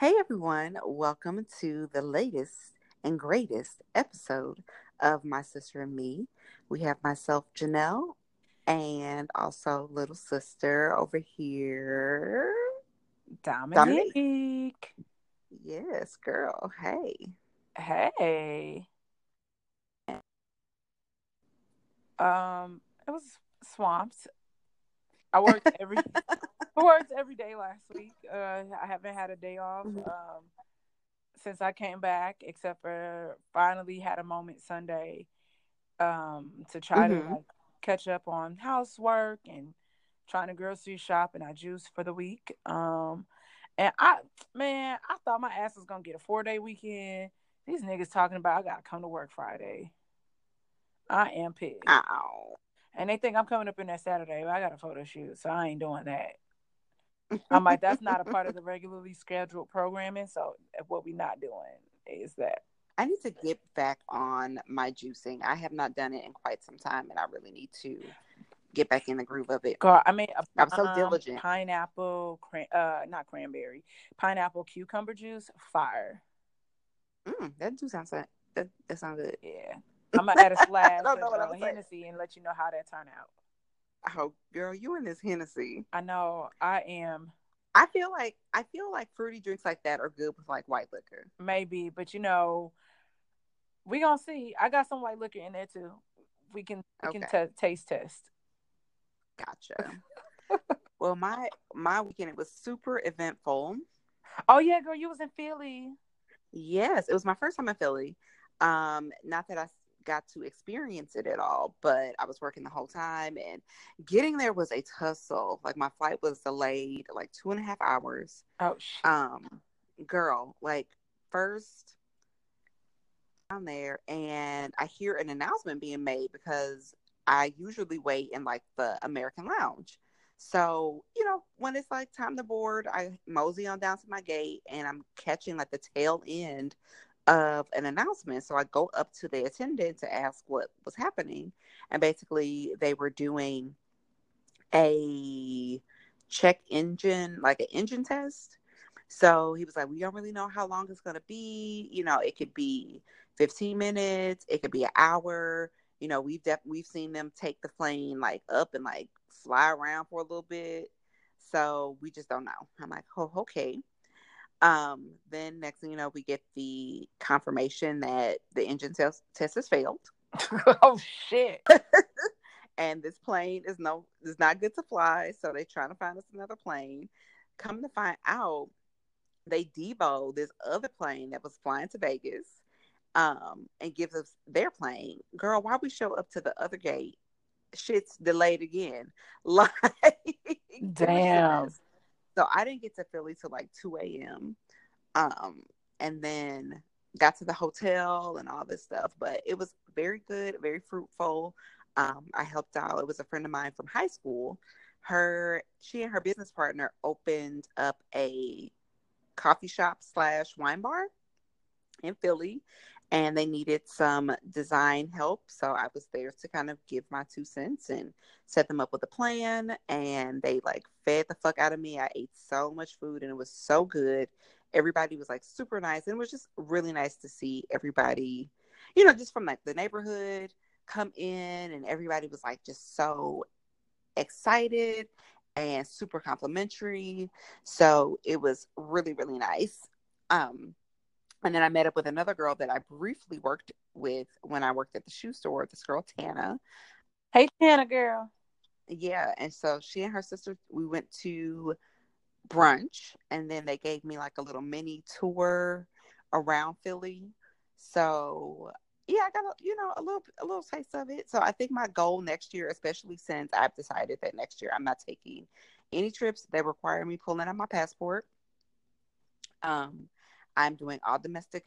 Hey everyone, welcome to the latest and greatest episode of My Sister and Me. We have myself, Janelle, and also little sister over here, Dominique. Dominique. Yes, girl. Hey. Hey. Um, it was swamped. I worked every I worked every day last week. Uh, I haven't had a day off Mhm. um, since I came back, except for finally had a moment Sunday um, to try Mhm. to like catch up on housework and trying to grocery shop and I juice for the week. Um, and I, man, I thought my ass was gonna get a four day weekend. These niggas talking about I gotta come to work Friday. I am pissed. Ow. And they think I'm coming up in there Saturday, but I got a photo shoot, so I ain't doing that. I'm like, that's not a part of the regularly scheduled programming. So what we not doing is that. I need to get back on my juicing. I have not done it in quite some time, and I really need to get back in the groove of it. God, I a I'm so um, diligent. Pineapple, cran- uh, not cranberry, pineapple cucumber juice, fire. Mm, that do sound that that, that sounds good. Yeah, I'm gonna add a splash don't of what I was saying. Hennessy and let you know how that turn out. Oh, girl, you and this Hennessy. I know I am I feel like I feel like fruity drinks like that are good with like white liquor. maybe, but you know, we gonna see. I got some white liquor in there too. We can we can t- taste test. Gotcha. well, my my weekend it was super eventful. Oh yeah, girl, you was in Philly. Yes, it was my first time in Philly. Um, not that I got to experience it at all, but I was working the whole time, and getting there was a tussle. Like my flight was delayed like two and a half hours. Oh shit. Um, girl, like first down there, and I hear an announcement being made because I usually wait in like the American Lounge. So, you know, when it's like time to board, I mosey on down to my gate and I'm catching like the tail end of an announcement. So I go up to the attendant to ask what was happening. And basically, they were doing a check engine, like an engine test. So he was like, We don't really know how long it's going to be. You know, it could be 15 minutes, it could be an hour. You know, we've def- we've seen them take the plane like up and like fly around for a little bit. So we just don't know. I'm like, oh, okay. Um, then next thing you know, we get the confirmation that the engine test test has failed, oh shit. and this plane is no is not good to fly. So they're trying to find us another plane. Come to find out, they debo this other plane that was flying to Vegas, um, and gives us their plane. Girl, why we show up to the other gate? Shit's delayed again. Like, it was just a Damn. So I didn't get to Philly till like 2 a.m. Um, and then got to the hotel and all this stuff. But it was very good, very fruitful. Um, I helped out. It was a friend of mine from high school. Her, she and her business partner opened up a coffee shop slash wine bar in Philly, and they needed some design help. So I was there to kind of give my two cents and set them up with a plan. And they like fed the fuck out of me. I ate so much food, and it was so good. Everybody was like super nice, and it was just really nice to see everybody, you know, just from like the neighborhood come in, and everybody was like just so excited and super complimentary. So it was really, really nice. Um, and then I met up with another girl that I briefly worked with when I worked at the shoe store, this girl Tana. Hey Tana girl. Yeah, and so she and her sister we went to brunch and then they gave me like a little mini tour around Philly. So yeah, I got a, you know a little a little taste of it. So I think my goal next year, especially since I've decided that next year I'm not taking any trips that require me pulling out my passport. Um, I'm doing all domestic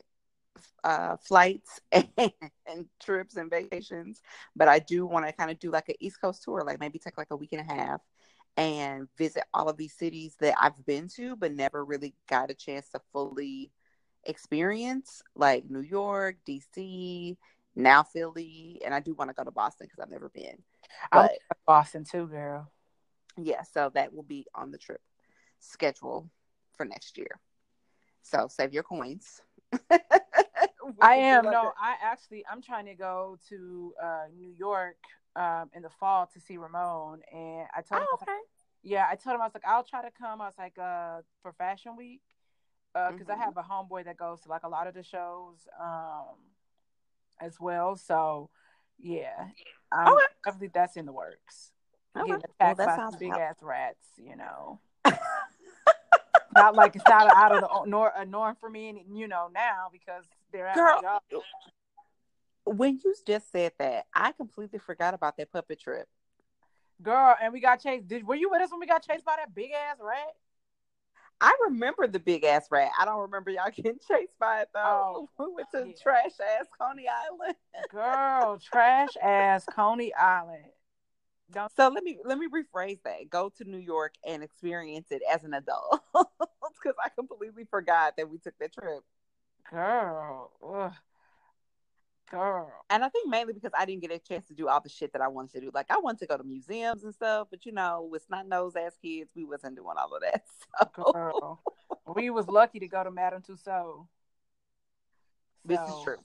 uh, flights and, and trips and vacations, but I do want to kind of do like an East Coast tour, like maybe take like a week and a half and visit all of these cities that I've been to but never really got a chance to fully experience, like New York, DC, now Philly, and I do want to go to Boston because I've never been. I But in Boston too, girl. yeah, so that will be on the trip schedule for next year. So save your coins. I am. No, I actually I'm trying to go to uh, New York um, in the fall to see Ramon, and I told oh, him, okay. yeah, I told him I was like, I'll try to come. I was like, uh, for Fashion Week, because uh, mm-hmm. I have a homeboy that goes to like a lot of the shows, um, as well. So, yeah, I'm, okay. I believe that's in the works. Okay. Getting attacked well, by some big ass rats, you know. Not like it's not out of the nor a norm for me, and you know, now because they're at Girl, my job. When you just said that, I completely forgot about that puppet trip. Girl, and we got chased. Did were you with us when we got chased by that big ass rat? I remember the big ass rat. I don't remember y'all getting chased by it though. Oh, we went to yeah. trash ass Coney Island. Girl, trash ass Coney Island. So let me let me rephrase that. Go to New York and experience it as an adult, because I completely forgot that we took that trip. Girl, Ugh. girl, and I think mainly because I didn't get a chance to do all the shit that I wanted to do. Like I wanted to go to museums and stuff, but you know, with snot nose ass kids, we wasn't doing all of that. So. Girl, we was lucky to go to Madame Tussauds. So. This is true.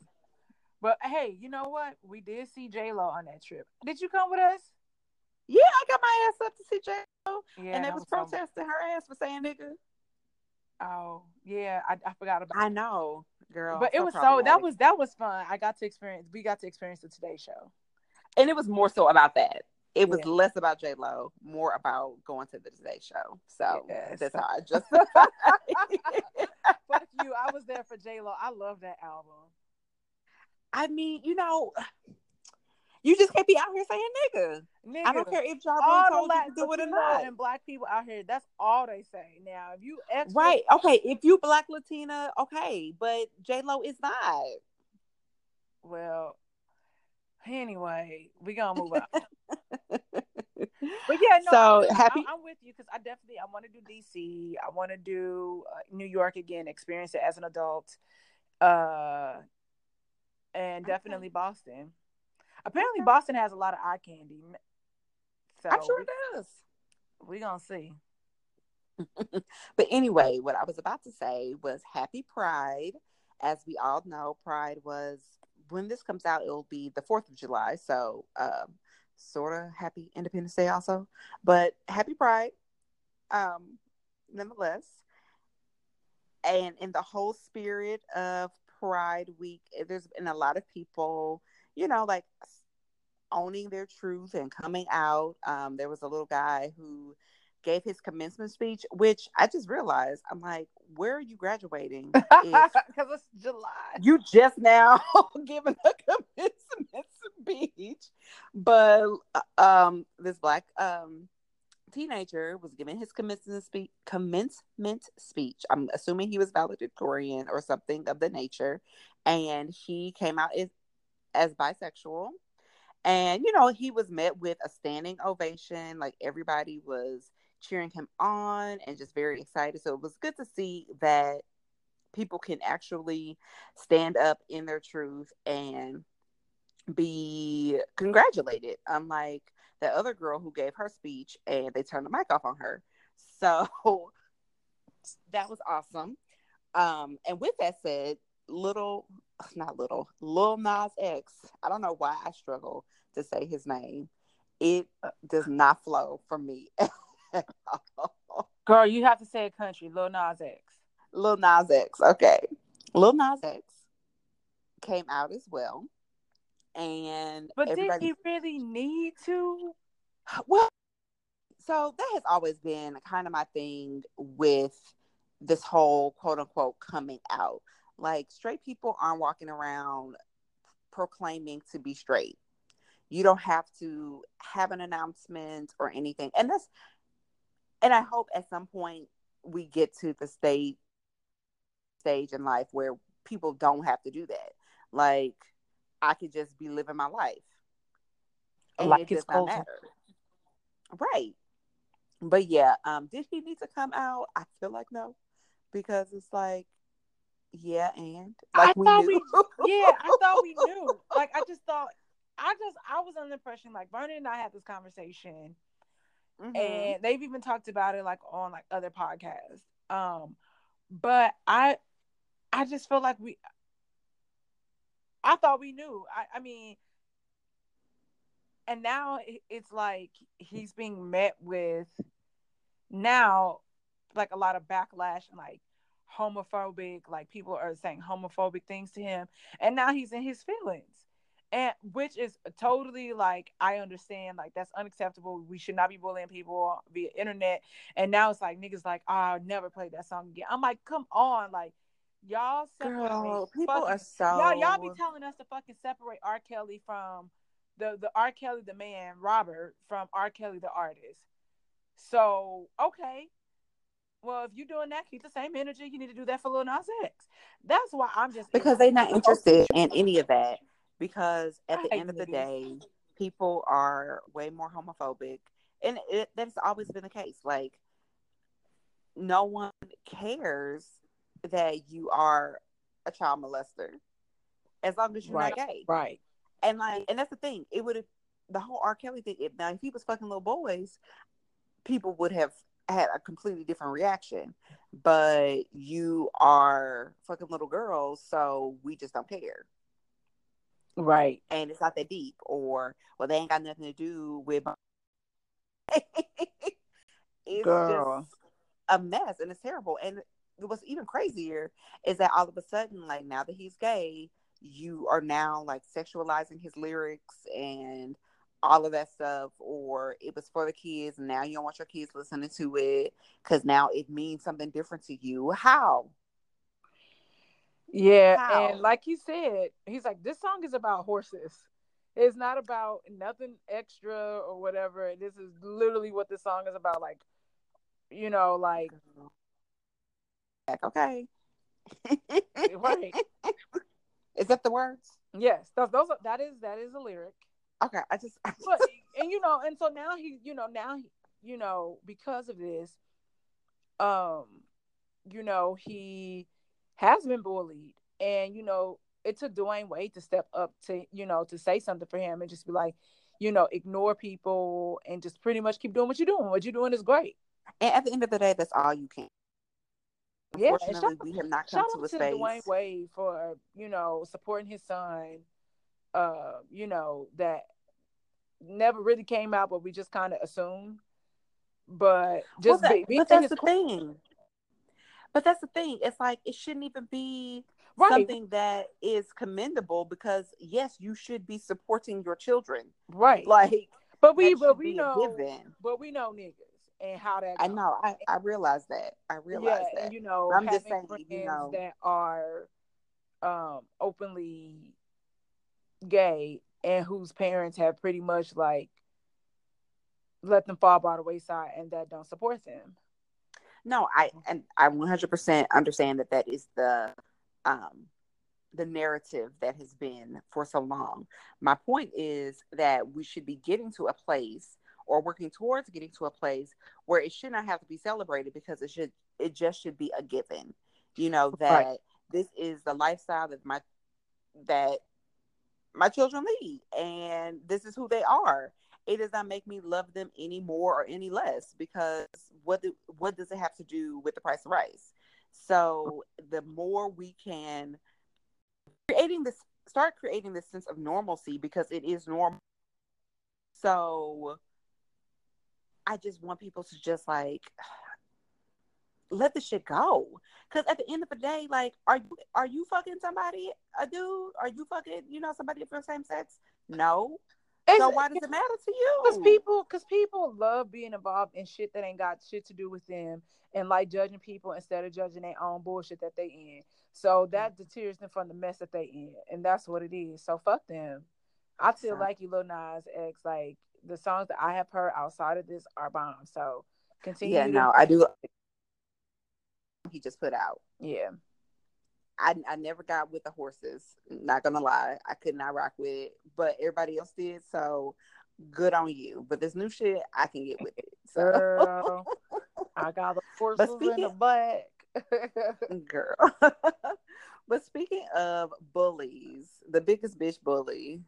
But hey, you know what? We did see J Lo on that trip. Did you come with us? Yeah, I got my ass up to see J Lo, yeah, and they was, was protesting her ass for saying nigga. Oh yeah, I, I forgot about. I know, girl. But it was so that was that was fun. I got to experience. We got to experience the Today Show, and it was more so about that. It was yeah. less about J Lo, more about going to the Today Show. So yes. that's how I just. Fuck you! I was there for J Lo. I love that album. I mean, you know, you just can't be out here saying nigga. nigga. I don't care if Rule told you to do it or not. And black people out here, that's all they say. Now, if you extra- right, okay, if you black Latina, okay, but J Lo is not. Well, anyway, we gonna move on. but yeah, no, so I'm, happy. I'm with you because I definitely I want to do DC. I want to do uh, New York again, experience it as an adult, uh, and definitely okay. Boston. Apparently, Boston has a lot of eye candy. So I'm sure it does. We're gonna see. but anyway, what I was about to say was Happy Pride. As we all know, Pride was when this comes out, it'll be the Fourth of July. So, um, sort of Happy Independence Day, also. But Happy Pride, um, nonetheless. And in the whole spirit of Pride Week, there's been a lot of people you know, like owning their truth and coming out. Um, there was a little guy who gave his commencement speech, which I just realized I'm like, where are you graduating? Because it's July. You just now giving a commencement speech, but um, this black um teenager was giving his commencement speech. Commencement speech. I'm assuming he was valedictorian or something of the nature, and he came out as as bisexual. And, you know, he was met with a standing ovation. Like everybody was cheering him on and just very excited. So it was good to see that people can actually stand up in their truth and be congratulated, unlike the other girl who gave her speech and they turned the mic off on her. So that was awesome. Um, and with that said, little not little, Lil Nas X. I don't know why I struggle to say his name. It uh, does not flow for me. Girl, you have to say a country, Lil Nas X. Lil Nas X. Okay. Lil Nas X came out as well. And But everybody... did he really need to? Well, so that has always been kind of my thing with this whole quote unquote coming out. Like straight people aren't walking around proclaiming to be straight. You don't have to have an announcement or anything. And that's and I hope at some point we get to the state stage in life where people don't have to do that. Like I could just be living my life. And like it does not matter. Right. But yeah, um, did he need to come out? I feel like no. Because it's like yeah, and like I we thought knew. we, yeah, I thought we knew. Like I just thought, I just I was under the impression like Vernon and I had this conversation, mm-hmm. and they've even talked about it like on like other podcasts. Um, but I I just feel like we. I thought we knew. I, I mean, and now it's like he's being met with now like a lot of backlash and like homophobic like people are saying homophobic things to him and now he's in his feelings. And which is totally like i understand like that's unacceptable. We should not be bullying people via internet. And now it's like niggas like oh, i'll never play that song again. I'm like come on like y'all separate Girl, people fucking, are so y'all, y'all be telling us to fucking separate r. Kelly from the the r. Kelly the man robert from r. Kelly the artist. So okay well, if you're doing that, keep the same energy. You need to do that for Lil Nas X. That's why I'm just because they're not interested in any of that. Because at the end of the day, people are way more homophobic, and it, that's always been the case. Like, no one cares that you are a child molester, as long as you're right. not gay, right? And like, and that's the thing. It would have the whole R. Kelly thing. If, now, if he was fucking little boys, people would have had a completely different reaction. But you are fucking little girls, so we just don't care. Right. And it's not that deep. Or, well, they ain't got nothing to do with. it's Girl. just a mess and it's terrible. And what's even crazier is that all of a sudden, like now that he's gay, you are now like sexualizing his lyrics and all of that stuff, or it was for the kids, and now you don't want your kids listening to it because now it means something different to you. How? Yeah, How? and like he said, he's like, this song is about horses. It's not about nothing extra or whatever. This is literally what this song is about. Like, you know, like, okay, right. Is that the words? Yes, those, those are, that is that is a lyric. Okay, I just, I. But, and you know, and so now he, you know, now he, you know, because of this, um, you know, he has been bullied, and you know, it took Dwyane Wade to step up to, you know, to say something for him and just be like, you know, ignore people and just pretty much keep doing what you're doing. What you're doing is great. And at the end of the day, that's all you can. Yeah, shout, we have not come to a to space. Dwyane Wade for you know supporting his son uh, you know, that never really came out, but we just kind of assumed. But just well, that, be, but that's the thing. But that's the thing. It's like it shouldn't even be right. something that is commendable because yes, you should be supporting your children. Right. Like but we but we know but we know niggas and how that goes. I know. I, I realize that. I realize yeah, that. You know, I'm just saying, you know, that are um openly gay and whose parents have pretty much like let them fall by the wayside and that don't support them. No, I and I 100% understand that that is the um the narrative that has been for so long. My point is that we should be getting to a place or working towards getting to a place where it should not have to be celebrated because it should it just should be a given. You know that right. this is the lifestyle that my that my children lead and this is who they are. It does not make me love them any more or any less because what what does it have to do with the price of rice? So the more we can creating this start creating this sense of normalcy because it is normal so i just want people to just like let the shit go. Because at the end of the day, like, are you are you fucking somebody a dude? Are you fucking you know somebody of the same sex? No. so why does it matter to you? Because people, because people love being involved in shit that ain't got shit to do with them, and like judging people instead of judging their own bullshit that they in. So that deters them from the mess that they in, and that's what it is. So fuck them. I feel like you, Lil Nas X. Like the songs that I have heard outside of this are bomb. So continue. Yeah, no, I do he just put out. Yeah. I, I never got with the horses. Not gonna lie, I could not rock with it, but everybody else did. So good on you. But this new shit, I can get with it. So girl, I got the horses in the back, girl. but speaking of bullies, the biggest bitch bully,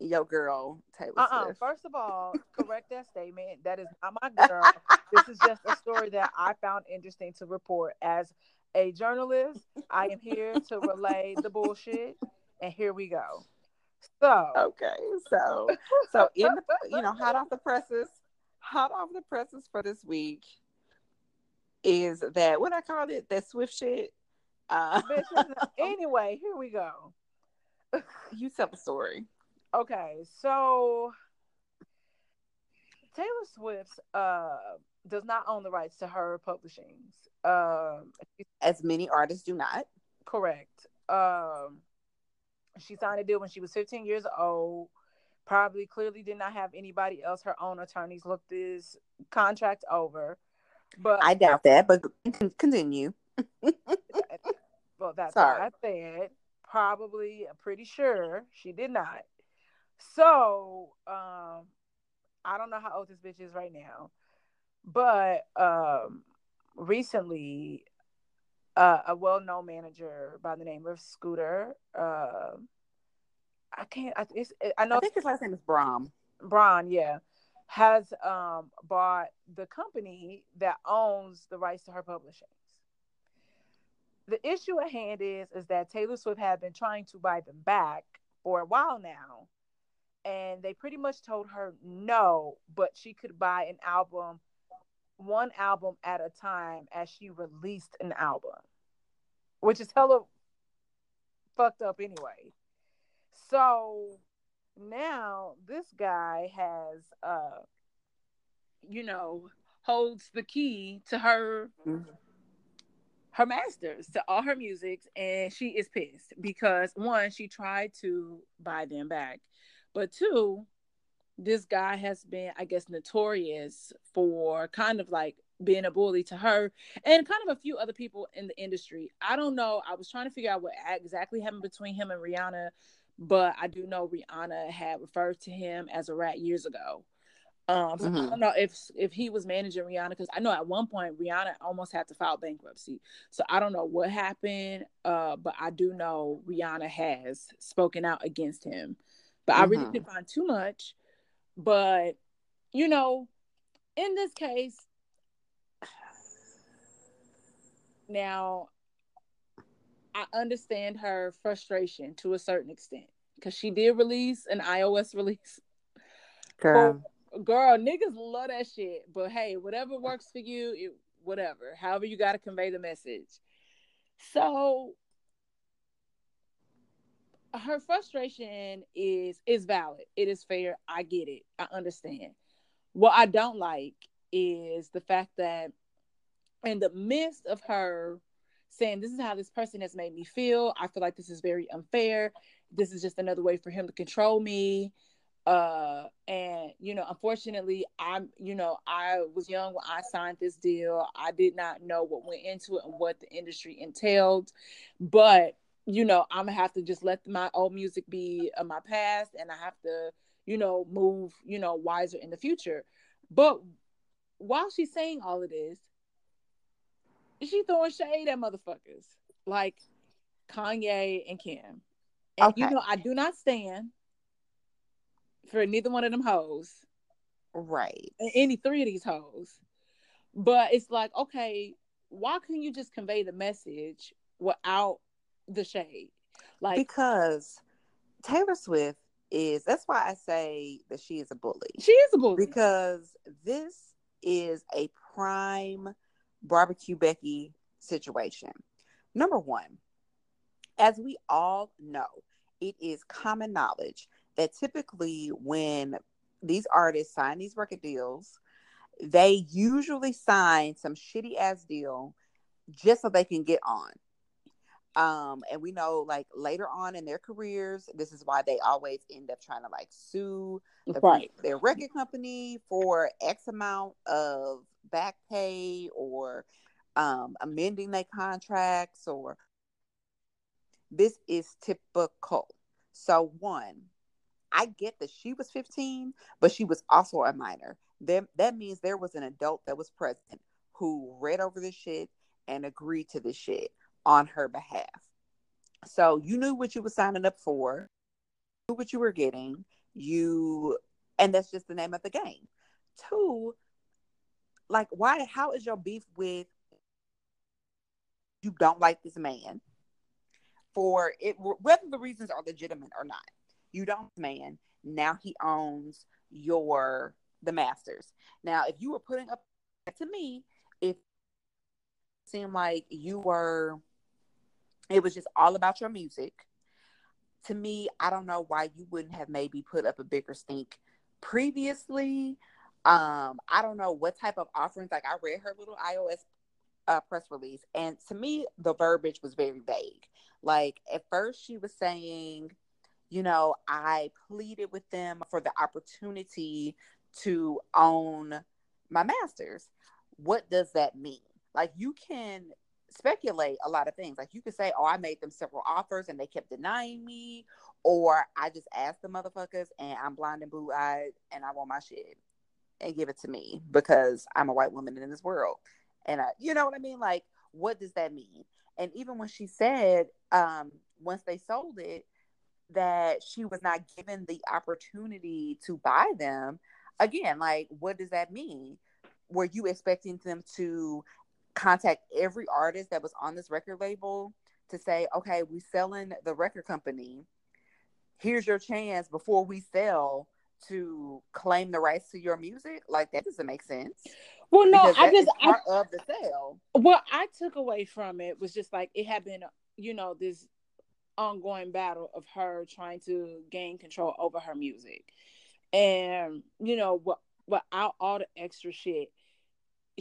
yo girl Taylor uh-uh. Swift. First of all, correct that statement. That is not my girl. this is just a story that I found interesting to report as a journalist. I am here to relay the bullshit, and here we go. So okay, so so in the you know hot off the presses, hot off the presses for this week is that what I called it that Swift shit. Uh, anyway, here we go. you tell the story. Okay, so Taylor Swift uh, does not own the rights to her publishings. Um, As many artists do not. Correct. Um, she signed a deal when she was 15 years old. Probably clearly did not have anybody else, her own attorneys, look this contract over. But I doubt that, but continue. well, that's Sorry. what I said. Probably, I'm pretty sure she did not. So, um, I don't know how old this bitch is right now, but um, recently, uh, a well-known manager by the name of Scooter. Uh, I can't. I, I know. I think his last name is Braun. Braun, yeah, has um, bought the company that owns the rights to her publishings. The issue at hand is is that Taylor Swift had been trying to buy them back for a while now, and they pretty much told her no, but she could buy an album, one album at a time, as she released an album, which is hella fucked up anyway. So now this guy has, uh, you know, holds the key to her. Mm-hmm her masters to all her musics and she is pissed because one she tried to buy them back but two, this guy has been, I guess, notorious for kind of like being a bully to her and kind of a few other people in the industry. I don't know. I was trying to figure out what exactly happened between him and Rihanna, but I do know Rihanna had referred to him as a rat years ago. Um, so mm-hmm. I don't know if if he was managing Rihanna because I know at one point Rihanna almost had to file bankruptcy. So I don't know what happened, uh, but I do know Rihanna has spoken out against him. But mm-hmm. I really mm-hmm. didn't find too much. But you know, in this case, now I understand her frustration to a certain extent because she did release an iOS release. Girl. But, girl, niggas love that shit. But hey, whatever works for you, it, whatever. However, you got to convey the message. So her frustration is is valid. It is fair. I get it. I understand. What I don't like is the fact that in the midst of her saying this is how this person has made me feel, I feel like this is very unfair. This is just another way for him to control me. Uh and you know, unfortunately, I'm you know, I was young when I signed this deal. I did not know what went into it and what the industry entailed. But you know, I'm gonna have to just let my old music be uh, my past, and I have to, you know, move, you know, wiser in the future. But while she's saying all of this, she throwing shade at motherfuckers like Kanye and Kim. And okay. you know, I do not stand for neither one of them hoes. Right. Any three of these hoes. But it's like, okay, why couldn't you just convey the message without the shade. Like because Taylor Swift is that's why I say that she is a bully. She is a bully. Because this is a prime barbecue Becky situation. Number one, as we all know, it is common knowledge that typically when these artists sign these record deals, they usually sign some shitty ass deal just so they can get on. Um, and we know like later on in their careers, this is why they always end up trying to like sue the, right. their record company for X amount of back pay or um, amending their contracts or this is typical. So one, I get that she was 15, but she was also a minor. That that means there was an adult that was present who read over this shit and agreed to this shit on her behalf. So you knew what you were signing up for, knew what you were getting, you and that's just the name of the game. Two, like why how is your beef with you don't like this man for it whether the reasons are legitimate or not you don't man now he owns your the masters now if you were putting up to me if it seemed like you were it was just all about your music. To me i don't know why you wouldn't have maybe put up a bigger stink previously. Um i don't know what type of offerings like i read her little ios uh, press release and to me the verbiage was very vague. Like at first she was saying you know i pleaded with them for the opportunity to own my masters. What does that mean? Like you can speculate a lot of things like you could say oh i made them several offers and they kept denying me or i just asked the motherfuckers and i'm blind and blue-eyed and i want my shit and give it to me because I'm a white woman in this world. And I, you know what I mean? Like, what does that mean? And even when she said, um, once they sold it, that she was not given the opportunity to buy them, again, like, what does that mean? Were you expecting them to contact every artist that was on this record label to say, okay, we selling the record company. Here's your chance before we sell to claim the rights to your music. Like that doesn't make sense. Well no i just part I, of the sale. What i took away from it was just like it had been you know this ongoing battle of her trying to gain control over her music. And you know what without all the extra shit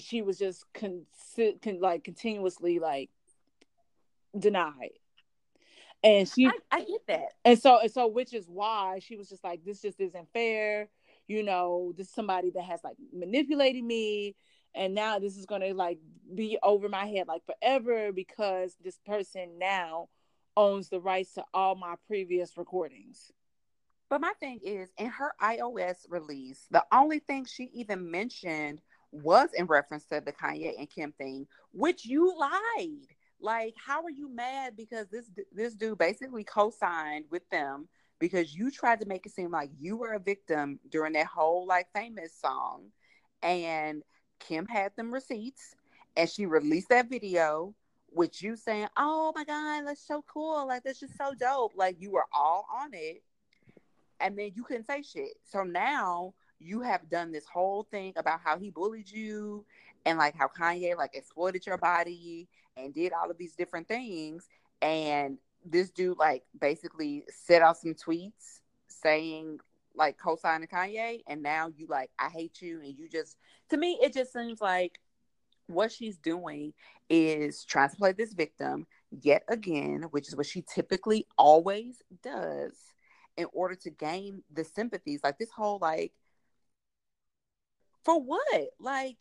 she was just con, con like continuously like denied. And she I, I, get that. And so and so which is why she was just like this just isn't fair. You know this is somebody that has like manipulated me. And now this is gonna like be over my head like forever because this person now owns the rights to all my previous recordings. But my thing is in her ios release the only thing she even mentioned was in reference to the kanye and kim thing which you lied like, how are you mad because this this dude basically co-signed with them because you tried to make it seem like you were a victim during that whole like famous song, and Kim had them receipts, and she released that video with you saying, "Oh my god, that's so cool! Like that's just so dope!" Like you were all on it, and then you couldn't say shit. So now you have done this whole thing about how he bullied you and like how Kanye like exploited your body and did all of these different things. And this dude like basically set out some tweets saying like co-signing Kanye, and now you like I hate you, and you just to me it just seems like what she's doing is trying to play this victim yet again, which is what she typically always does in order to gain the sympathies. Like this whole like for what? Like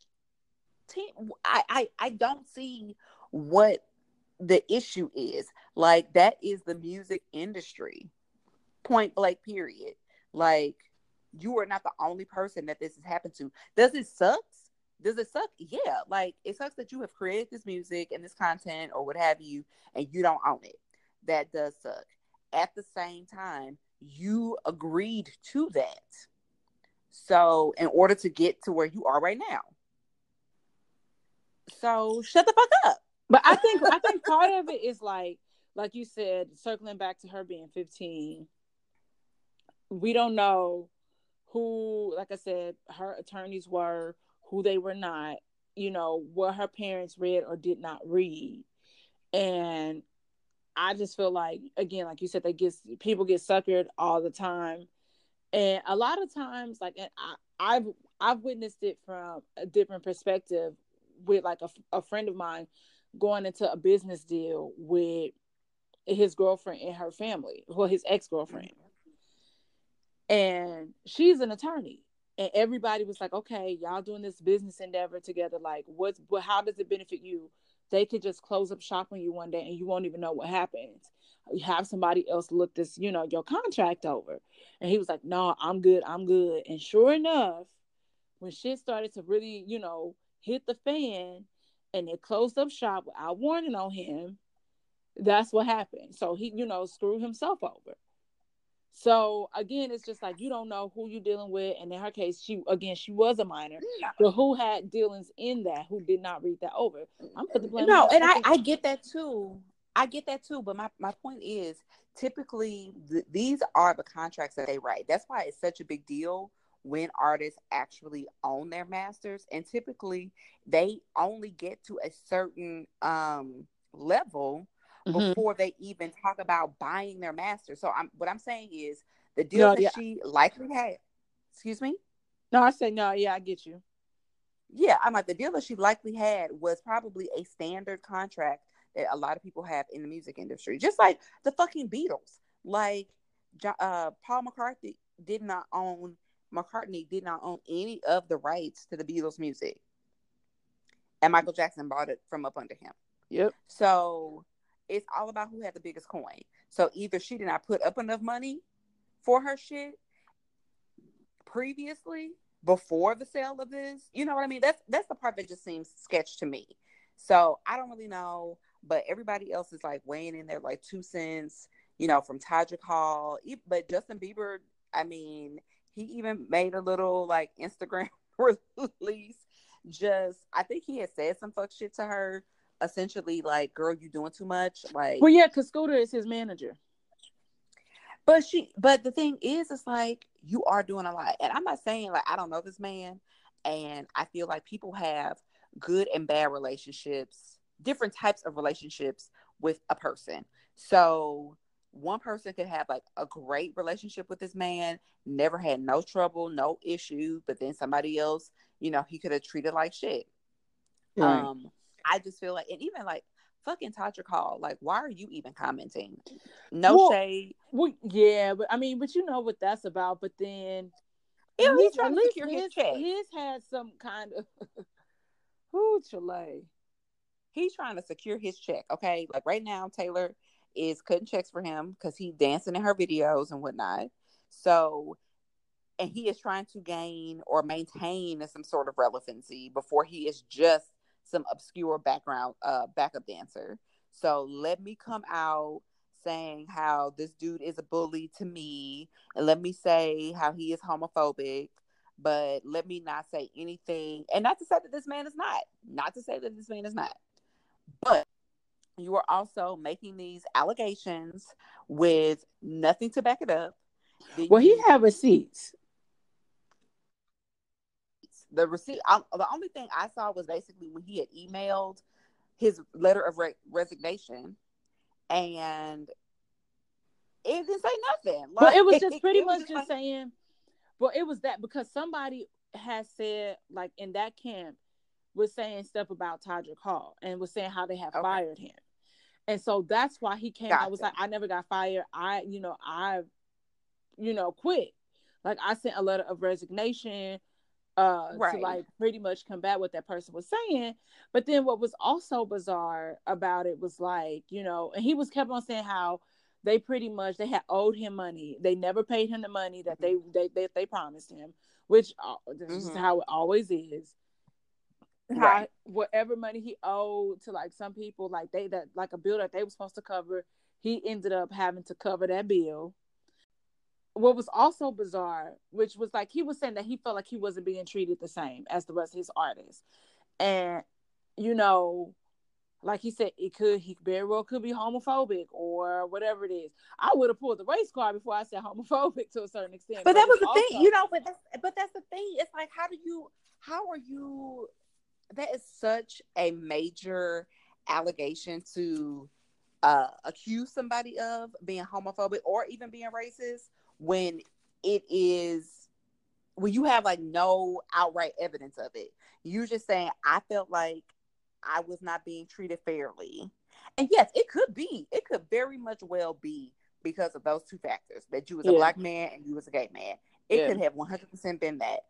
I, I I don't see what the issue is. Like that is the music industry. Point blank period. Like you are not the only person that this has happened to. Does it suck? Does it suck? Yeah. Like it sucks that you have created this music and this content or what have you and you don't own it. That does suck. At the same time, you agreed to that. So, in order to get to where you are right now. So, shut the fuck up. But I think I think part of it is like like you said, circling back to her being 15. We don't know who, like I said, her attorneys were, who they were not, you know, what her parents read or did not read. And I just feel like again, like you said, they get people get suckered all the time. And a lot of times, like and I, I've I've witnessed it from a different perspective with like a, a friend of mine going into a business deal with his girlfriend and her family, well, his ex girlfriend. And she's an attorney. And everybody was like, okay, y'all doing this business endeavor together. Like, what's, but how does it benefit you? They could just close up shop on you one day and you won't even know what happens. Have somebody else look this, you know, your contract over. And he was like, no, I'm good. I'm good. And sure enough, when shit started to really, you know, hit the fan, and they closed up shop without warning on him, that's what happened. So he, you know, screwed himself over. So again, it's just like you don't know who you're dealing with, and in her case, she again she was a minor, but who had dealings in that who did not read that over. I'm put the blame. No, and I, I get that too. I get that too. But my my point is, typically th- these are the contracts that they write. That's why it's such a big deal when artists actually own their masters, and typically they only get to a certain um level mm-hmm. before they even talk about buying their master. So I'm what I'm saying is the deal no, that yeah. she likely had. Excuse me. No, I said no. Yeah, I get you. Yeah, I'm like the deal that she likely had was probably a standard contract a lot of people have in the music industry, just like the fucking Beatles. Like uh, Paul McCartney did not own McCartney did not own any of the rights to the Beatles music, and Michael Jackson bought it from up under him. Yep. So it's all about who had the biggest coin. So either she did not put up enough money for her shit previously before the sale of this. You know what I mean? That's that's the part that just seems sketch to me. So I don't really know, but everybody else is like weighing in there like two cents, you know, from Todrick Hall. But Justin Bieber, I mean, he even made a little like Instagram release. Just I think he had said some fuck shit to her essentially like, girl, you doing too much. Like, well, yeah, because Scooter is his manager. But she, but the thing is, it's like you are doing a lot, and I'm not saying like I don't know this man, and I feel like people have good and bad relationships, different types of relationships with a person. So one person could have like a great relationship with this man, never had no trouble, no issue, but then somebody else, you know, he could have treated like shit. Right. Um, I just feel like, and even like fucking Todrick Hall, like, why are you even commenting? No well, shade. Well, yeah, but I mean, but you know what that's about. But then, yeah, he's trying to secure his, his check. His had some kind of, who Chile? He's trying to secure his check. Okay, like right now, Taylor is cutting checks for him because he's dancing in her videos and whatnot. So, and he is trying to gain or maintain some sort of relevancy before he is just some obscure background uh backup dancer. So let me come out saying how this dude is a bully to me and let me say how he is homophobic but let me not say anything and not to say that this man is not not to say that this man is not but you are also making these allegations with nothing to back it up well he had receipts the receipt. I, the only thing I saw was basically when he had emailed his letter of re- resignation, and it didn't say nothing. Like, well, it was just pretty it, much just, just like, saying. Well, it was that because somebody has said like in that camp was saying stuff about Todrick Hall and was saying how they have okay. fired him. And so that's why he came. Gotcha. I was like, I never got fired. I, you know, I, you know, quit. Like I sent a letter of resignation uh right. to like pretty much combat what that person was saying but then what was also bizarre about it was like you know and he was kept on saying how they pretty much they had owed him money they never paid him the money that they they they, they promised him which uh, this mm-hmm. is how it always is right. whatever money he owed to like some people like they that like a bill that they were supposed to cover he ended up having to cover that bill what was also bizarre, which was like he was saying that he felt like he wasn't being treated the same as the rest of his artists. And, you know, like he said, it could he very well could be homophobic or whatever it is. I would have pulled the race card before I said homophobic to a certain extent. But, but that was the also, thing, you know. But that's but that's the thing. It's like how do you how are you? That is such a major allegation to uh, accuse somebody of being homophobic or even being racist when it is when you have like no outright evidence of it. You're just saying, I felt like I was not being treated fairly. And yes, it could be, it could very much well be because of those two factors that you was a yeah. black man and you was a gay man. It yeah. could have 100% been that.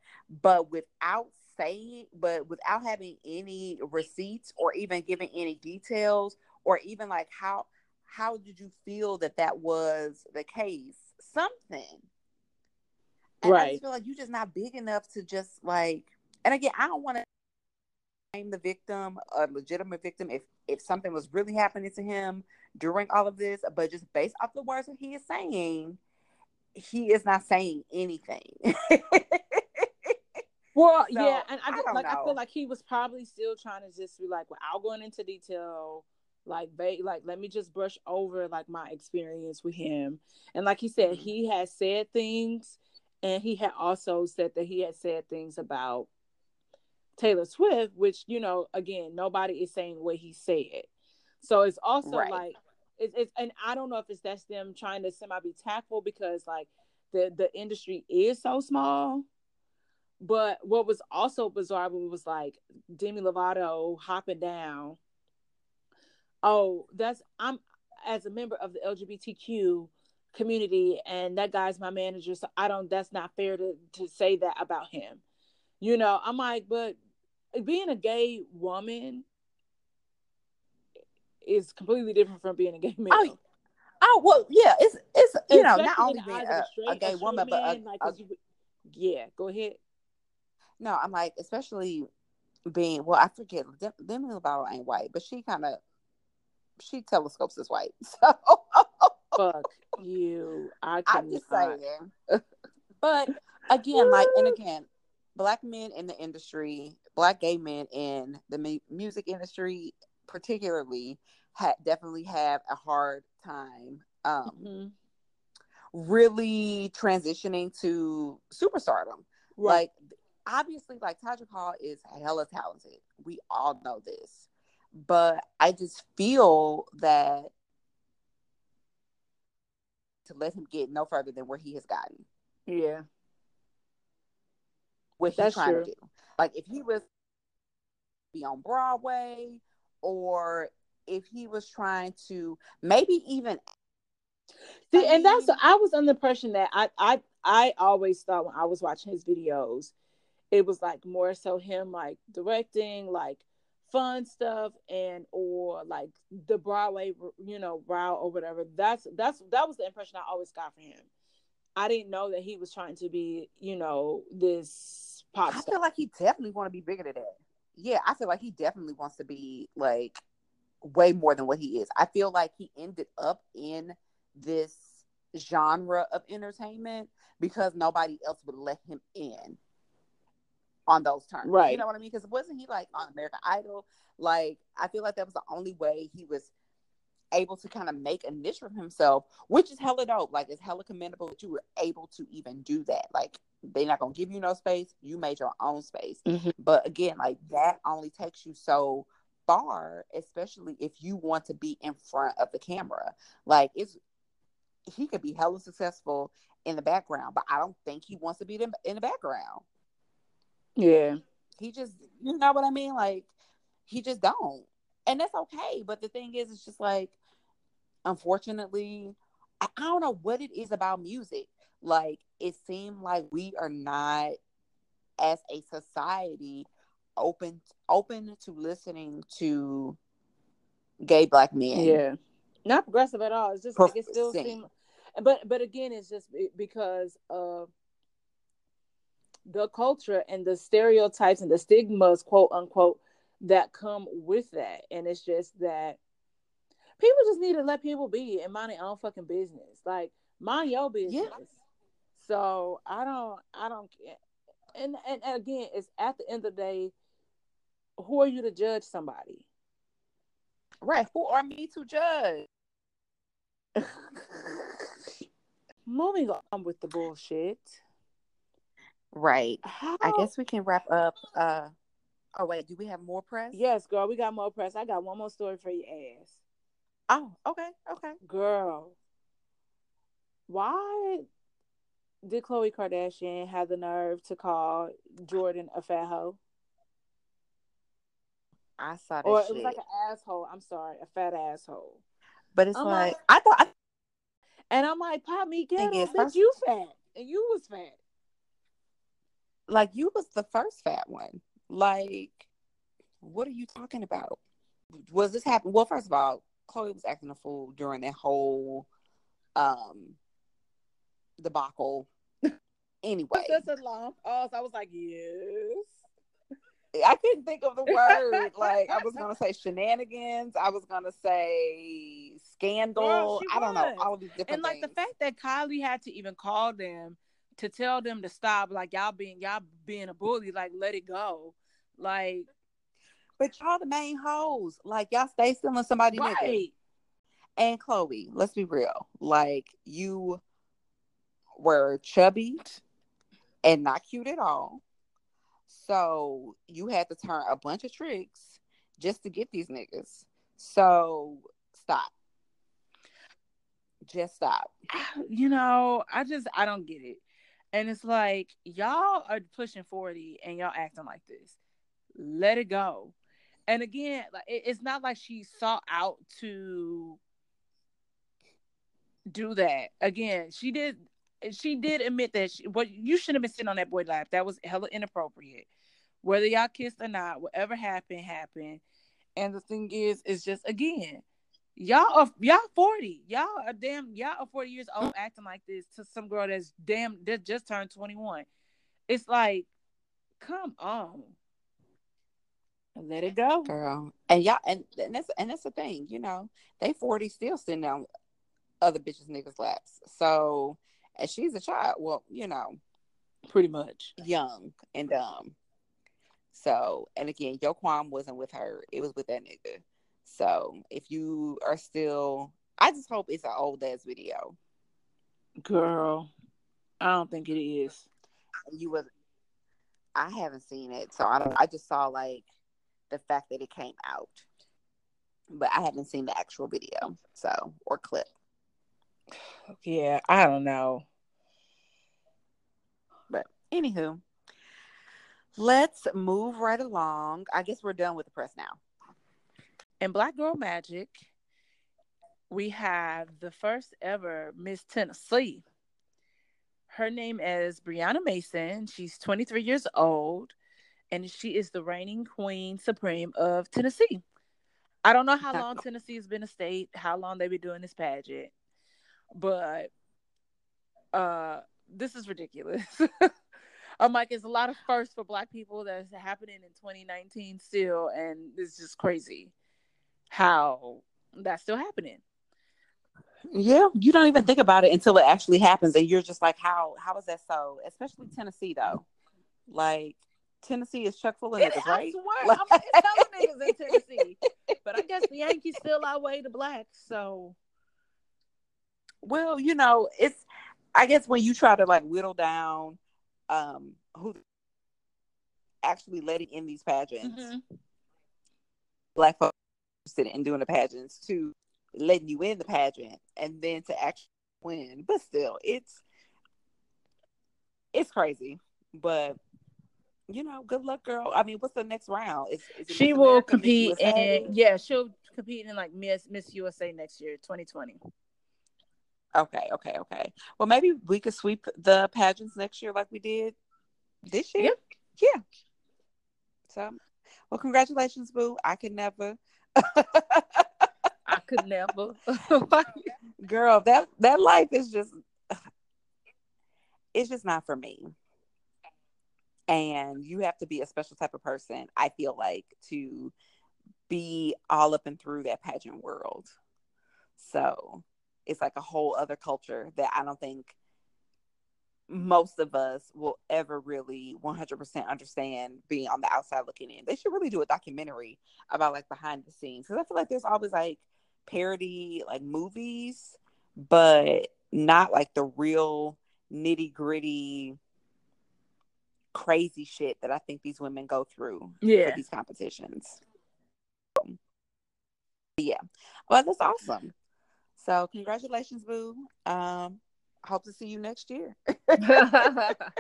But without saying, but without having any receipts or even giving any details or even like how, how did you feel that that was the case? something. And right. I just feel like you're just not big enough to just like. And again, I don't want to blame the victim, a legitimate victim, if if something was really happening to him during all of this. But just based off the words that he is saying, he is not saying anything. well, So, yeah, and I, I like I feel like he was probably still trying to just be like, without going into detail, like, ba- like let me just brush over like my experience with him. And like he said, mm-hmm. he had said things, and he had also said that he had said things about Taylor Swift, which you know, again, nobody is saying what he said. So it's also Right. like it's, it's and I don't know if it's that's them trying to semi be tactful because like the the industry is so small. But what was also bizarre was like Demi Lovato hopping down. Oh, that's I'm as a member of the LGBTQ community, and that guy's my manager, so I don't. That's not fair to to say that about him. You know, I'm like, but being a gay woman is completely different from being a gay man. Oh, Oh well, yeah, it's it's you know not only being a, straight- a gay woman, but a, like, a- yeah, go ahead. No, I'm like especially being well, I forget Dem- Demi Lovato ain't white, but she kind of she telescopes as white, so Fuck you. I I'm just cannot. saying. but again, like and again, black men in the industry, black gay men in the mu- music industry, particularly, ha- definitely have a hard time. Um, Mhm. really transitioning to superstardom. Right. Like obviously like Todrick Hall is hella talented. We all know this. But I just feel that to let him get no further than where he has gotten. yeah. What he's trying true. to do. Like if he was be on Broadway or if he was trying to maybe even See, and that's I was under the impression that I I I always thought when I was watching his videos, it was like more so him like directing like fun stuff and or like the Broadway you know route or whatever. That's that's that was the impression I always got from him. I didn't know that he was trying to be you know this pop I feel like he definitely want to be bigger than that. Yeah, I feel like he definitely wants to be like way more than what he is. I feel like he ended up in this genre of entertainment because nobody else would let him in on those terms. Right. You know what I mean? Because wasn't he like on American Idol? Like, I feel like that was the only way he was able to kind of make a niche for himself, which is hella dope. Like, it's hella commendable that you were able to even do that. Like, they're not gonna give you no space. You made your own space. Mhm. But again, like that only takes you so far, especially if you want to be in front of the camera. Like it's he could be hella successful in the background, but I don't think he wants to be in the background. Yeah. He just, you know what I mean? Like he just don't, and that's okay. But the thing is, it's just like, unfortunately, I, I don't know what it is about music. Like it seemed like we are not, as a society, open open to listening to gay black men. Yeah. Not progressive at all. It's just like it still seems but but again it's just because of the culture and the stereotypes and the stigmas quote unquote that come with that. And it's just that people just need to let people be and mind their own fucking business. Like mind your business. So i don't i don't care. And, and and again it's at the end of the day who are you to judge somebody? Right. Who are me to judge? moving on with the bullshit Right. How, I guess we can wrap up. Uh oh wait, do we have more press? Yes, girl, we got more press. I got one more story for your ass. Oh, okay, okay. Girl, why did Khloe Kardashian have the nerve to call Jordyn a fat hoe? I saw that Or it was like an asshole. I'm sorry, a fat asshole. but it's like, like- I thought I, And I'm like, Pop me, get him, bitch, you fat. And you was fat. Like you was the first fat one. Like, what are you talking about? Was this happen? Well, first of all, Khloe was acting a fool during that whole um debacle. Anyway, That's a long pause. I was like, yes. I couldn't think of the word. like I was gonna say shenanigans. I was gonna say scandal. Girl, I don't know all of these different and like the fact that Kylie had to even call them to tell them to stop, like y'all being y'all being a bully, like let it go, like but y'all the main hoes. Like y'all stay stealing somebody nigga. right. And Khloe, let's be real. Like you were chubby and not cute at all. So you had to turn a bunch of tricks just to get these niggas. So stop. Just stop. You know, I just I don't get it, and it's like y'all are pushing forty and y'all acting like this. Let it go. And again, like it's not like she sought out to do that. Again, she did. She did admit that. She, what you shouldn't have been sitting on that boy lap. That was hella inappropriate. Whether y'all kissed or not, whatever happened, happened. And the thing is, it's just again, y'all are y'all forty. Y'all are damn. Y'all are forty years old acting like this to some girl that's damn that just turned twenty one. It's like, come on, let it go. Girl. And y'all and, and that's and that's the thing, you know, they 40 still sitting down other bitches niggas laps. So and she's a child, well, you know, Pretty much. young and dumb. So, and again, your qualm wasn't with her; it was with that nigga. So, if you are still, I just hope it's an old ass video. Girl, I don't think it is. You was, I haven't seen it, so I don't. I just saw like the fact that it came out, but I haven't seen the actual video, so or clip. Yeah, I don't know. But anywho, let's move right along. I guess we're done with the press now. In Black Girl Magic, we have the first ever Miss Tennessee. Her name is Brianna Mason. She's 23 years old, and she is the reigning Queen Supreme of Tennessee. I don't know how long Tennessee has been a state, how long they've been doing this pageant, but uh, this is ridiculous. I'm like, it's a lot of firsts for Black people that's happening in 2019 still, and it's just crazy how that's still happening. Yeah, you don't even think about it until it actually happens, and you're just like, how how is that so? Especially Tennessee though, like Tennessee is chock full of It- niggas, I right? swear, Like- I'm, it's niggas in Tennessee, but I guess the Yankees still outweigh the blacks. So Well, you know, it's I guess when you try to like whittle down um who actually letting in these pageants, mhm. black folks interested in doing the pageants to letting you in the pageant and then to actually win. But still, it's it's crazy. But you know, good luck, girl. I mean, what's the next round? Is, is she will compete, and yeah, she'll compete in like Miss Miss USA next year, 2020. Okay, okay, okay. Well, maybe we could sweep the pageants next year like we did this year. Yeah. So, well, congratulations, Boo. I can never. I could never. Girl, that that life is just it's just not for me. And you have to be a special type of person, I feel like, to be all up and through that pageant world. So it's like a whole other culture that I don't think most of us will ever really 100% understand being on the outside looking in. They should really do a documentary about like behind the scenes because I feel like there's always like parody like movies, but not like the real nitty gritty crazy shit that I think these women go through Yeah. for these competitions. Yeah, well, that's awesome. So, congratulations, Boo. Um, hope to see you next year.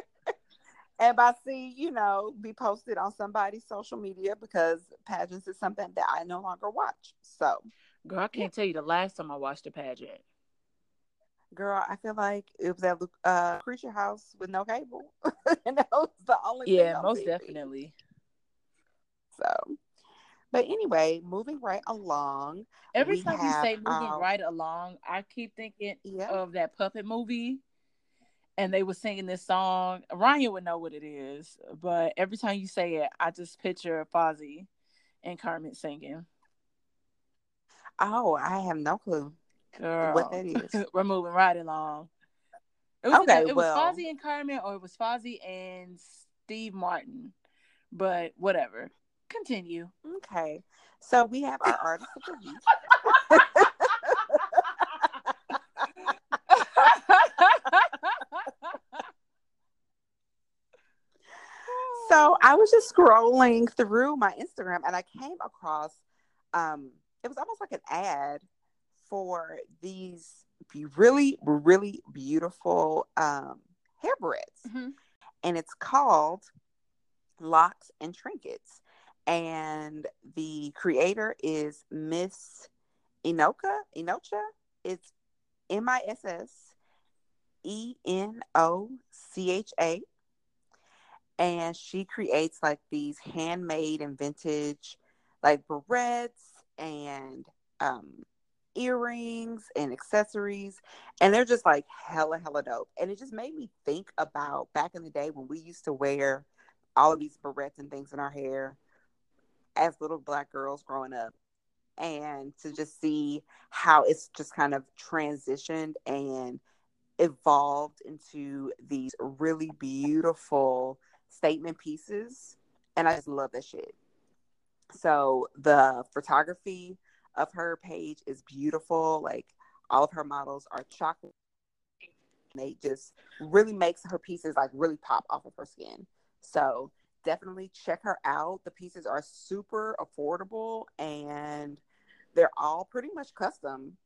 And by see, you know, be posted on somebody's social media because pageants is something that I no longer watch. So, Girl, I can't tell you the last time I watched a pageant. girl, I feel like it was at uh, Creature House with no cable, and that was the only. Yeah, most definitely. So, but anyway, moving right along. Every time have, you say moving um, right along, I keep thinking Yeah. of that puppet movie. And they were singing this song. Ryan would know what it is, but every time you say it, I just picture Fozzie and Kermit singing. Oh, I have no clue Girl. what that is. We're moving right along. It was, Okay, it was well- Fozzie and Kermit, or it was Fozzie and Steve Martin. But whatever. Continue. Okay, so we have our artist of the week. So I was just scrolling through my Instagram and I came across um it was almost like an ad for these be- really really beautiful um hair barrettes Mhm. and it's called Locks and Trinkets and the creator is Miss Enocha Enocha it's M I S S E N O C H A. And she creates like these handmade and vintage like barrettes and um earrings and accessories. And they're just like hella hella dope. And it just made me think about back in the day when we used to wear all of these barrettes and things in our hair as little black girls growing up and to just see how it's just kind of transitioned and evolved into these really beautiful statement pieces. And i just love that shit. So the photography of her page is beautiful. Like all of her models are chocolate. They just really makes her pieces like really pop off of her skin. So definitely check her out the pieces are super affordable and they're all pretty much custom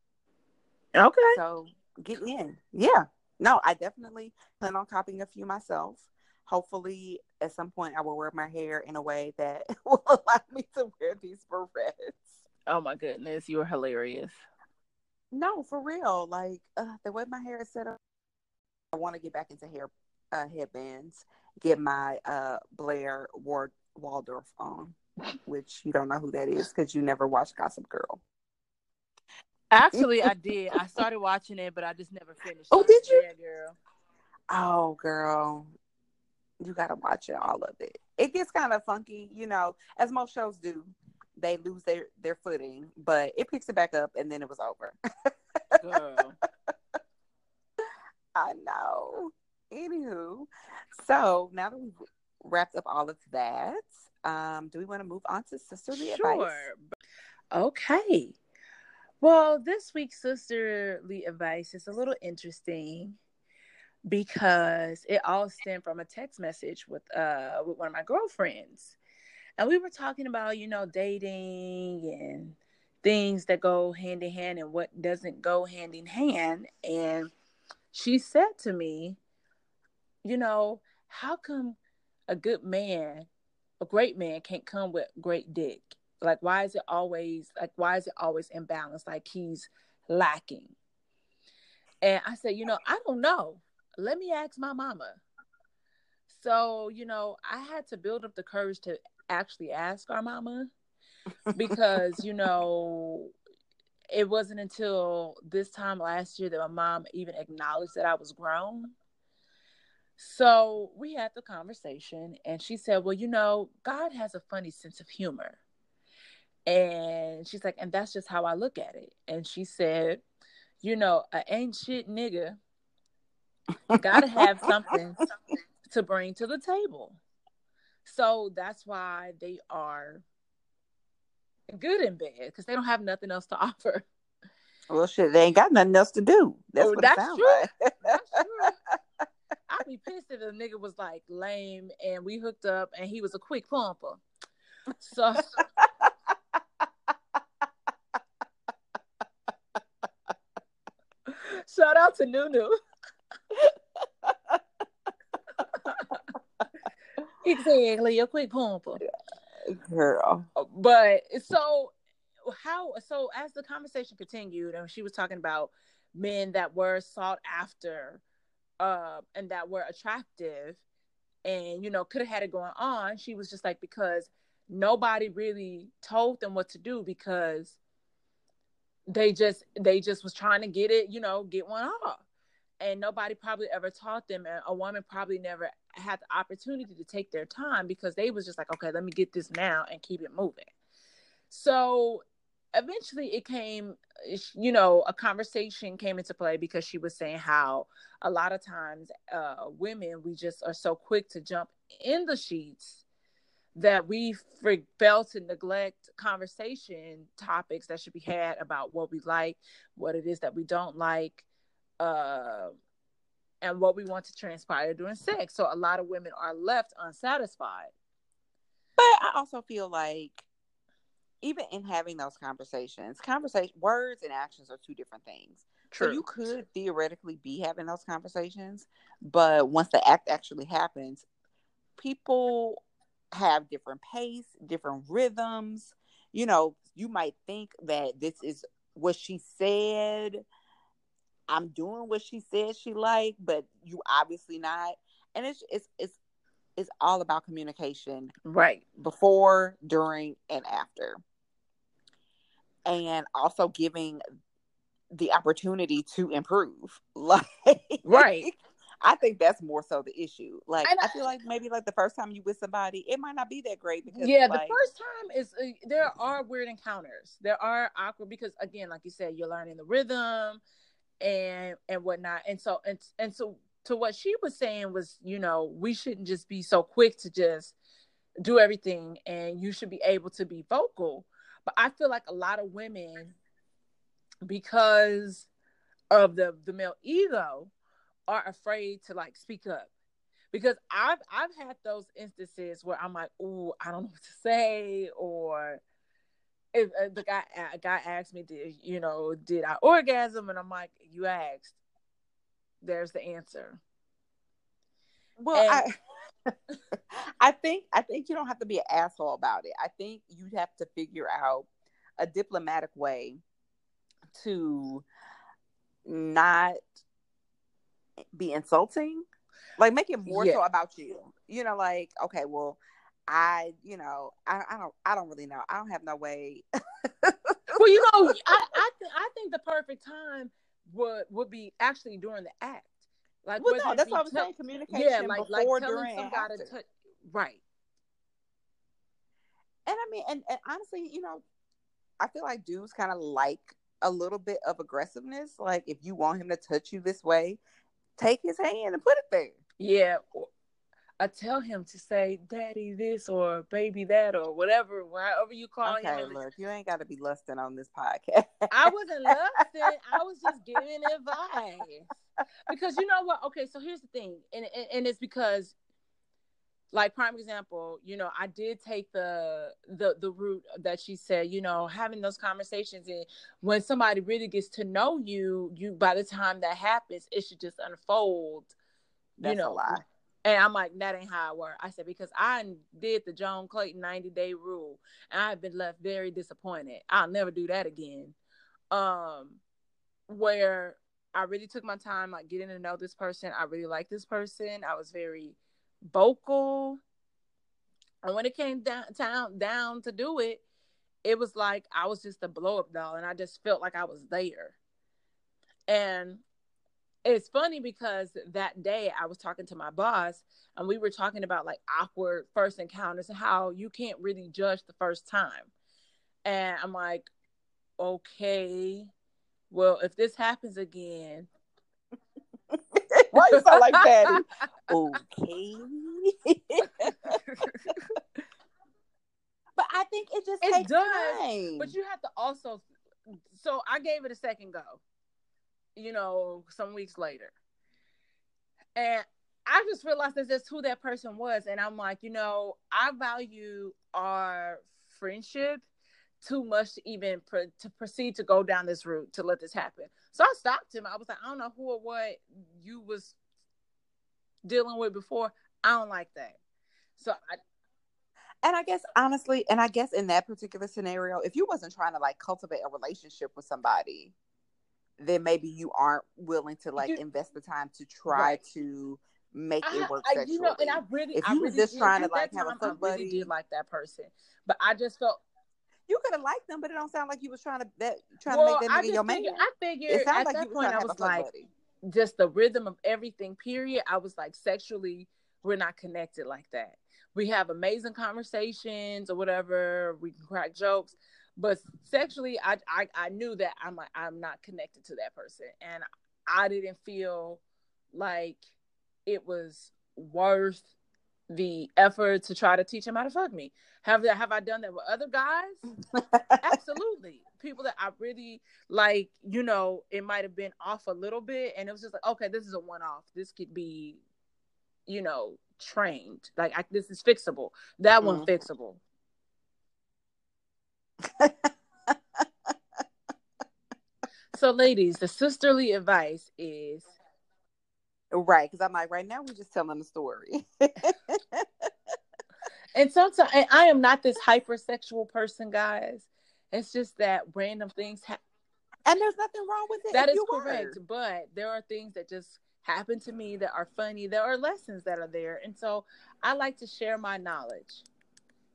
Okay. so get in. Yeah. No, I definitely plan on copying a few myself. Hopefully, at some point, I will wear my hair in a way that will allow me to wear these barrettes. Oh my goodness, you are hilarious. No, for real. Like uh, the way my hair is set up, I want to get back into hair uh, headbands. Get my uh, Blair Ward Waldorf on, which you don't know who that is because you never watched Gossip Girl. Actually, I did. I started watching it, but I just never finished. Oh, it. did you? Yeah, girl. Oh, girl, you gotta watch it, all of it. It gets kind of funky, you know, as most shows do. They lose their their footing, but it picks it back up, and then it was over. Girl. I know. Anywho, so now that we've wrapped up all of that, um, do we want to move on to sisterly advice? Sure. Okay. Well, this week's sisterly advice is a little interesting because it all stemmed from a text message with uh with one of my girlfriends. And we were talking about, you know, dating and things that go hand in hand and what doesn't go hand in hand. And she said to me, you know, how come a good man, a great man can't come with great dick? Like why is it always like why is it always imbalanced? Like he's lacking. And I said, you know, I don't know. Let me ask my mama. So, you know, I had to build up the courage to actually ask our mama because, you know, it wasn't until this time last year that my mom even acknowledged that I was grown. So we had the conversation, and she said, Well, you know, God has a funny sense of humor. And she's like, And that's just how I look at it. And she said, You know, an ain't shit nigga gotta have something to bring to the table. So that's why they are good in bed because they don't have nothing else to offer. Well, shit, they ain't got nothing else to do. That's Oh, what that's it sounds true. like. That's true. I'd be pissed if a nigga was like lame and we hooked up and he was a quick pumper. So shout out to Nunu. exactly, a quick pumper. Girl. but so how so as the conversation continued and she was talking about men that were sought after uh, and that were attractive and you know could have had it going on she was just like because nobody really told them what to do because they just they just was trying to get it you know get one off. And nobody probably ever taught them and a woman probably never had the opportunity to take their time because they was just like okay let me get this now and keep it moving. So eventually it came you know a conversation came into play because she was saying how a lot of times uh women we just are so quick to jump in the sheets that we fail to neglect conversation topics that should be had about what we like what it is that we don't like uh and what we want to transpire during sex. So a lot of women are left unsatisfied. But i also feel like even in having those conversations, conversation words and actions are two different things. True. So you could theoretically be having those conversations, but once the act actually happens, people have different pace, different rhythms. You know, you might think that this is what she said. I'm doing what she said she liked, but you obviously not. And it's it's it's it's all about communication. Right. Before, during, and after and also giving the opportunity to improve. Like right. I think that's more so the issue. Like I, I, feel like maybe like the first time you with somebody, it might not be that great because yeah, like, the first time is uh, there are weird encounters. There are awkward because again, like you said, you're learning the rhythm and and whatnot. And so and and so to what she was saying was, you know, we shouldn't just be so quick to just do everything, and you should be able to be vocal but I feel like a lot of women, because of the the male ego, are afraid to like speak up. Because I've I've had those instances where I'm like, oh, I don't know what to say, or if uh, the guy a guy asked me, did you know, did I orgasm? And I'm like, you asked. There's the answer. Well, and, I I think I think you don't have to be an asshole about it. I think you have to figure out a diplomatic way to not be insulting. Like make it more yeah. so about you. You know, like, okay, well, I, you know, I, I don't I don't really know. I don't have no way. well, you know, I I, th- I think the perfect time would would be actually during the act. Like, well, no, that's what I was saying. Communication yeah, like, before, like during, after. T- right. And I mean, and, and honestly, you know, I feel like dudes kind of like a little bit of aggressiveness. Like, if you want him to touch you this way, take his hand and put it there. Yeah. I tell him to say daddy this or baby that or whatever, wherever you call okay, him. look, you ain't got to be lusting on this podcast. I wasn't lusting. I was just giving advice. Because you know what? Okay, so here's the thing. And, and, and it's because like prime example you know i did take the the the route that she said you know having those conversations and when somebody really gets to know you you by the time that happens it should just unfold That's you know and I'm like, that ain't how it works. I said, because I did the Joan Clayton 90 day rule and I've been left very disappointed. I'll never do that again. Um, where I really took my time, like getting to know this person. I really like this person. I was very vocal. And when it came down, down, down to do it, it was like I was just a blow up doll and I just felt like I was there. And it's funny because that day I was talking to my boss and we were talking about like awkward first encounters and how you can't really judge the first time. And I'm like, okay, well, if this happens again. Why you sound like Patty? okay. but I think it just it takes does, time. But you have to also. So I gave it a second go you know, some weeks later. And I just realized that's just who that person was. And I'm like, you know, I value our friendship too much to even pro- to proceed to go down this route to let this happen. So I stopped him. I was like, I don't know who or what you was dealing with before. I don't like that. So I and I guess honestly, and I guess in that particular scenario, if you wasn't trying to like cultivate a relationship with somebody, then maybe you aren't willing to like you, invest the time to try right. to make I, it work I, you know, and I really, if you I was just trying to like have time, a fuck buddy, really did like that person, but I just felt you could have liked them, but it don't sound like you was trying to that trying well, to make that nigga your man. I figured it at like that point I was like, buddy. just the rhythm of everything. Period. I was like, sexually, we're not connected like that. We have amazing conversations or whatever. We can crack jokes, but sexually, I, I I knew that I'm I'm not connected to that person, and I didn't feel like it was worth the effort to try to teach him how to fuck me. Have that have I done that with other guys? Absolutely. People that I really like, you know, it might have been off a little bit and it was just like, okay, this is a one off. This could be, you know, trained. Like I, this is fixable. That mm-hmm. one fixable. so ladies, the sisterly advice is Right, because I'm like, right now we're just telling the story. and sometimes and I am not this hypersexual person, guys. It's just that random things happen. And there's nothing wrong with it. That is correct. Were. But there are things that just happen to me that are funny. There are lessons that are there. And so I like to share my knowledge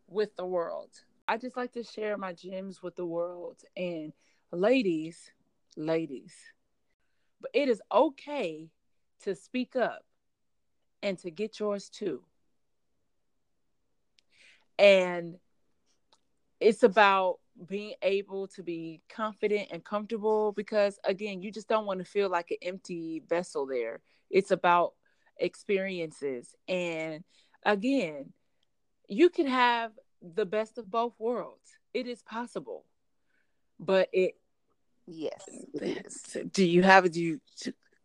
with the world. I just like to share my gems with the world. And ladies, ladies, but it is okay to speak up and to get yours too. And it's about being able to be confident and comfortable because, again, you just don't want to feel like an empty vessel there. It's about experiences. And again, you can have the best of both worlds. It is possible. But it, yes, it do you have do you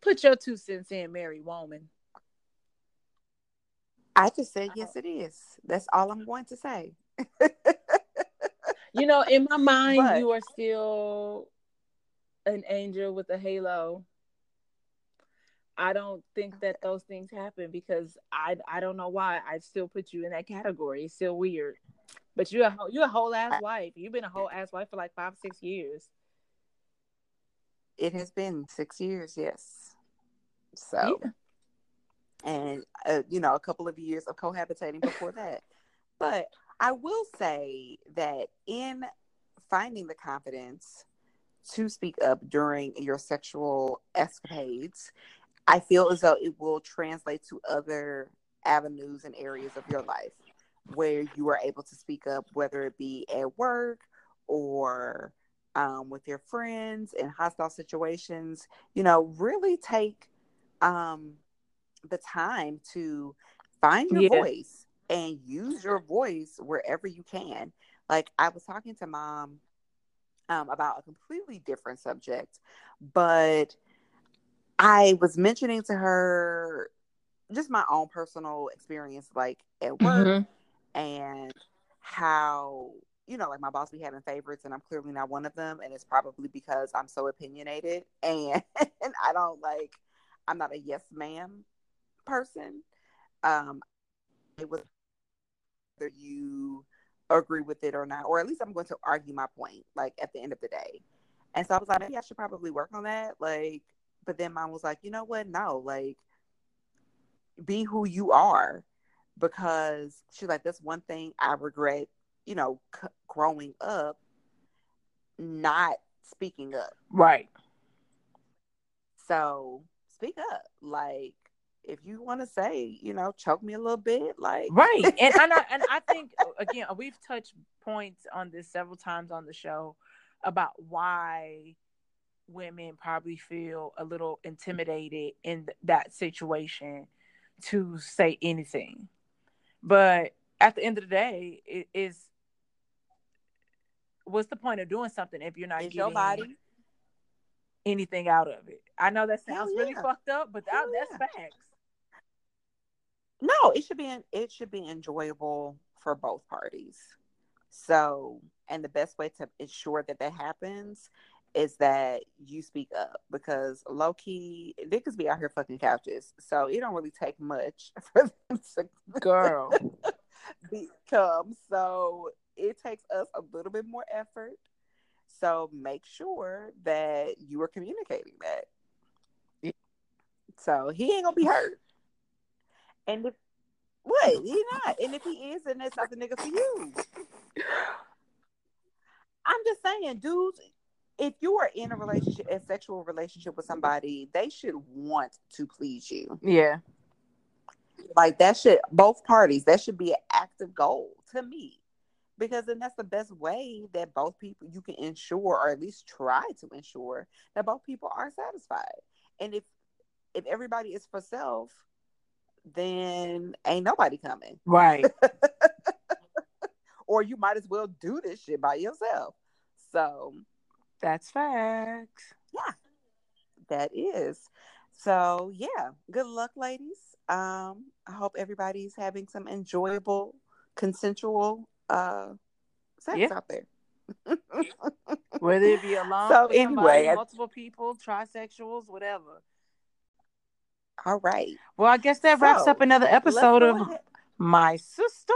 Put your two cents in, Mary Woman. I just said yes, it is. That's all I'm going to say. you know, in my mind, but, you are still an angel with a halo. I don't think that those things happen because I I don't know why I still put you in that category. It's still weird. But you're a you're a whole ass wife. You've been a whole ass wife for like five six years. It has been six years, yes. So, yeah. and uh, you know, a couple of years of cohabitating before that. But I will say that in finding the confidence to speak up during your sexual escapades, I feel as though it will translate to other avenues and areas of your life where you are able to speak up, whether it be at work or um, with your friends in hostile situations. You know, really take um, the time to find your yeah. voice and use your voice wherever you can. Like I was talking to mom um, about a completely different subject, but I was mentioning to her just my own personal experience, like at work, mm-hmm. and how you know, like my boss be having favorites, and I'm clearly not one of them, and it's probably because I'm so opinionated and, and I don't like I'm not a yes ma'am person. Um, it was whether you agree with it or not, or at least I'm going to argue my point, like at the end of the day. And so I was like, maybe I should probably work on that. Like, but then mom was like, you know what? No, like, be who you are, because she's like, that's one thing I regret. You know, c- growing up, not speaking up. Right. So speak up. Like if you want to say, you know, choke me a little bit, like right. And and I, and I think again, we've touched points on this several times on the show about why women probably feel a little intimidated in that situation to say anything. But at the end of the day, it is what's the point of doing something if you're not it's getting your body anything out of it. I know that sounds yeah. really fucked up, but that, that's facts. No, it should be it should be enjoyable for both parties. So, and the best way to ensure that that happens is that you speak up because low key niggas be out here fucking couches, so it don't really take much for them to girl become. So it takes us a little bit more effort so make sure that you are communicating that. So he ain't gonna be hurt. And if what he not, and if he is, then that's not the nigga for you. I'm just saying, dudes. If you are in a relationship, a sexual relationship with somebody, they should want to please you. Yeah. Like that should both parties. That should be an active goal to me because then that's the best way that both people you can ensure or at least try to ensure that both people are satisfied and if if everybody is for self then ain't nobody coming right or you might as well do this shit by yourself so that's facts yeah that is so yeah good luck ladies um i hope everybody's having some enjoyable consensual uh sex yeah. out there. Whether it be alone, so anyway, somebody, multiple people, trisexuals, whatever. All right. Well, I guess that so, wraps up another episode of ahead. My Sister.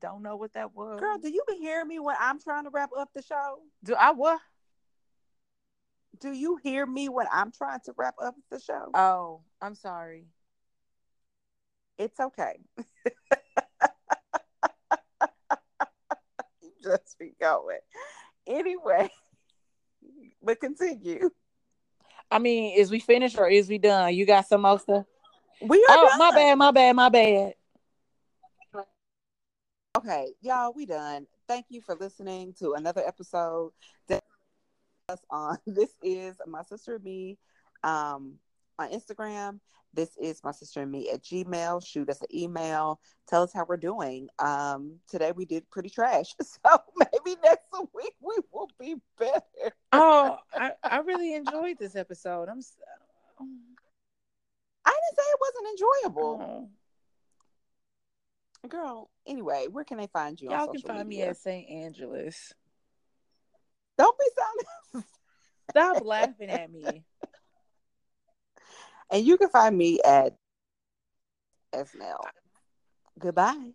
Don't know what that was. Girl, do you be hearing me when I'm trying to wrap up the show? Do I what? Do you hear me when I'm trying to wrap up the show? Oh, I'm sorry. It's okay. just be going. Anyway, but continue. I mean, is we finished or is we done? You got some more stuff? We are. Oh, done. my bad, my bad, my bad. Okay, y'all, we done. Thank you for listening to another episode. Us on this is my sister and me um on Instagram this is my sister and me at Gmail. Shoot us an email. Tell us how we're doing. Um, today we did pretty trash. So maybe next week we will be better. Oh, I, I really enjoyed this episode. I'm so... I didn't say it wasn't enjoyable. Oh. Girl, anyway, where can they find you? Y'all can find media? me at St. Angeles. Don't be sounding. Stop laughing at me. And you can find me at SNL. Goodbye.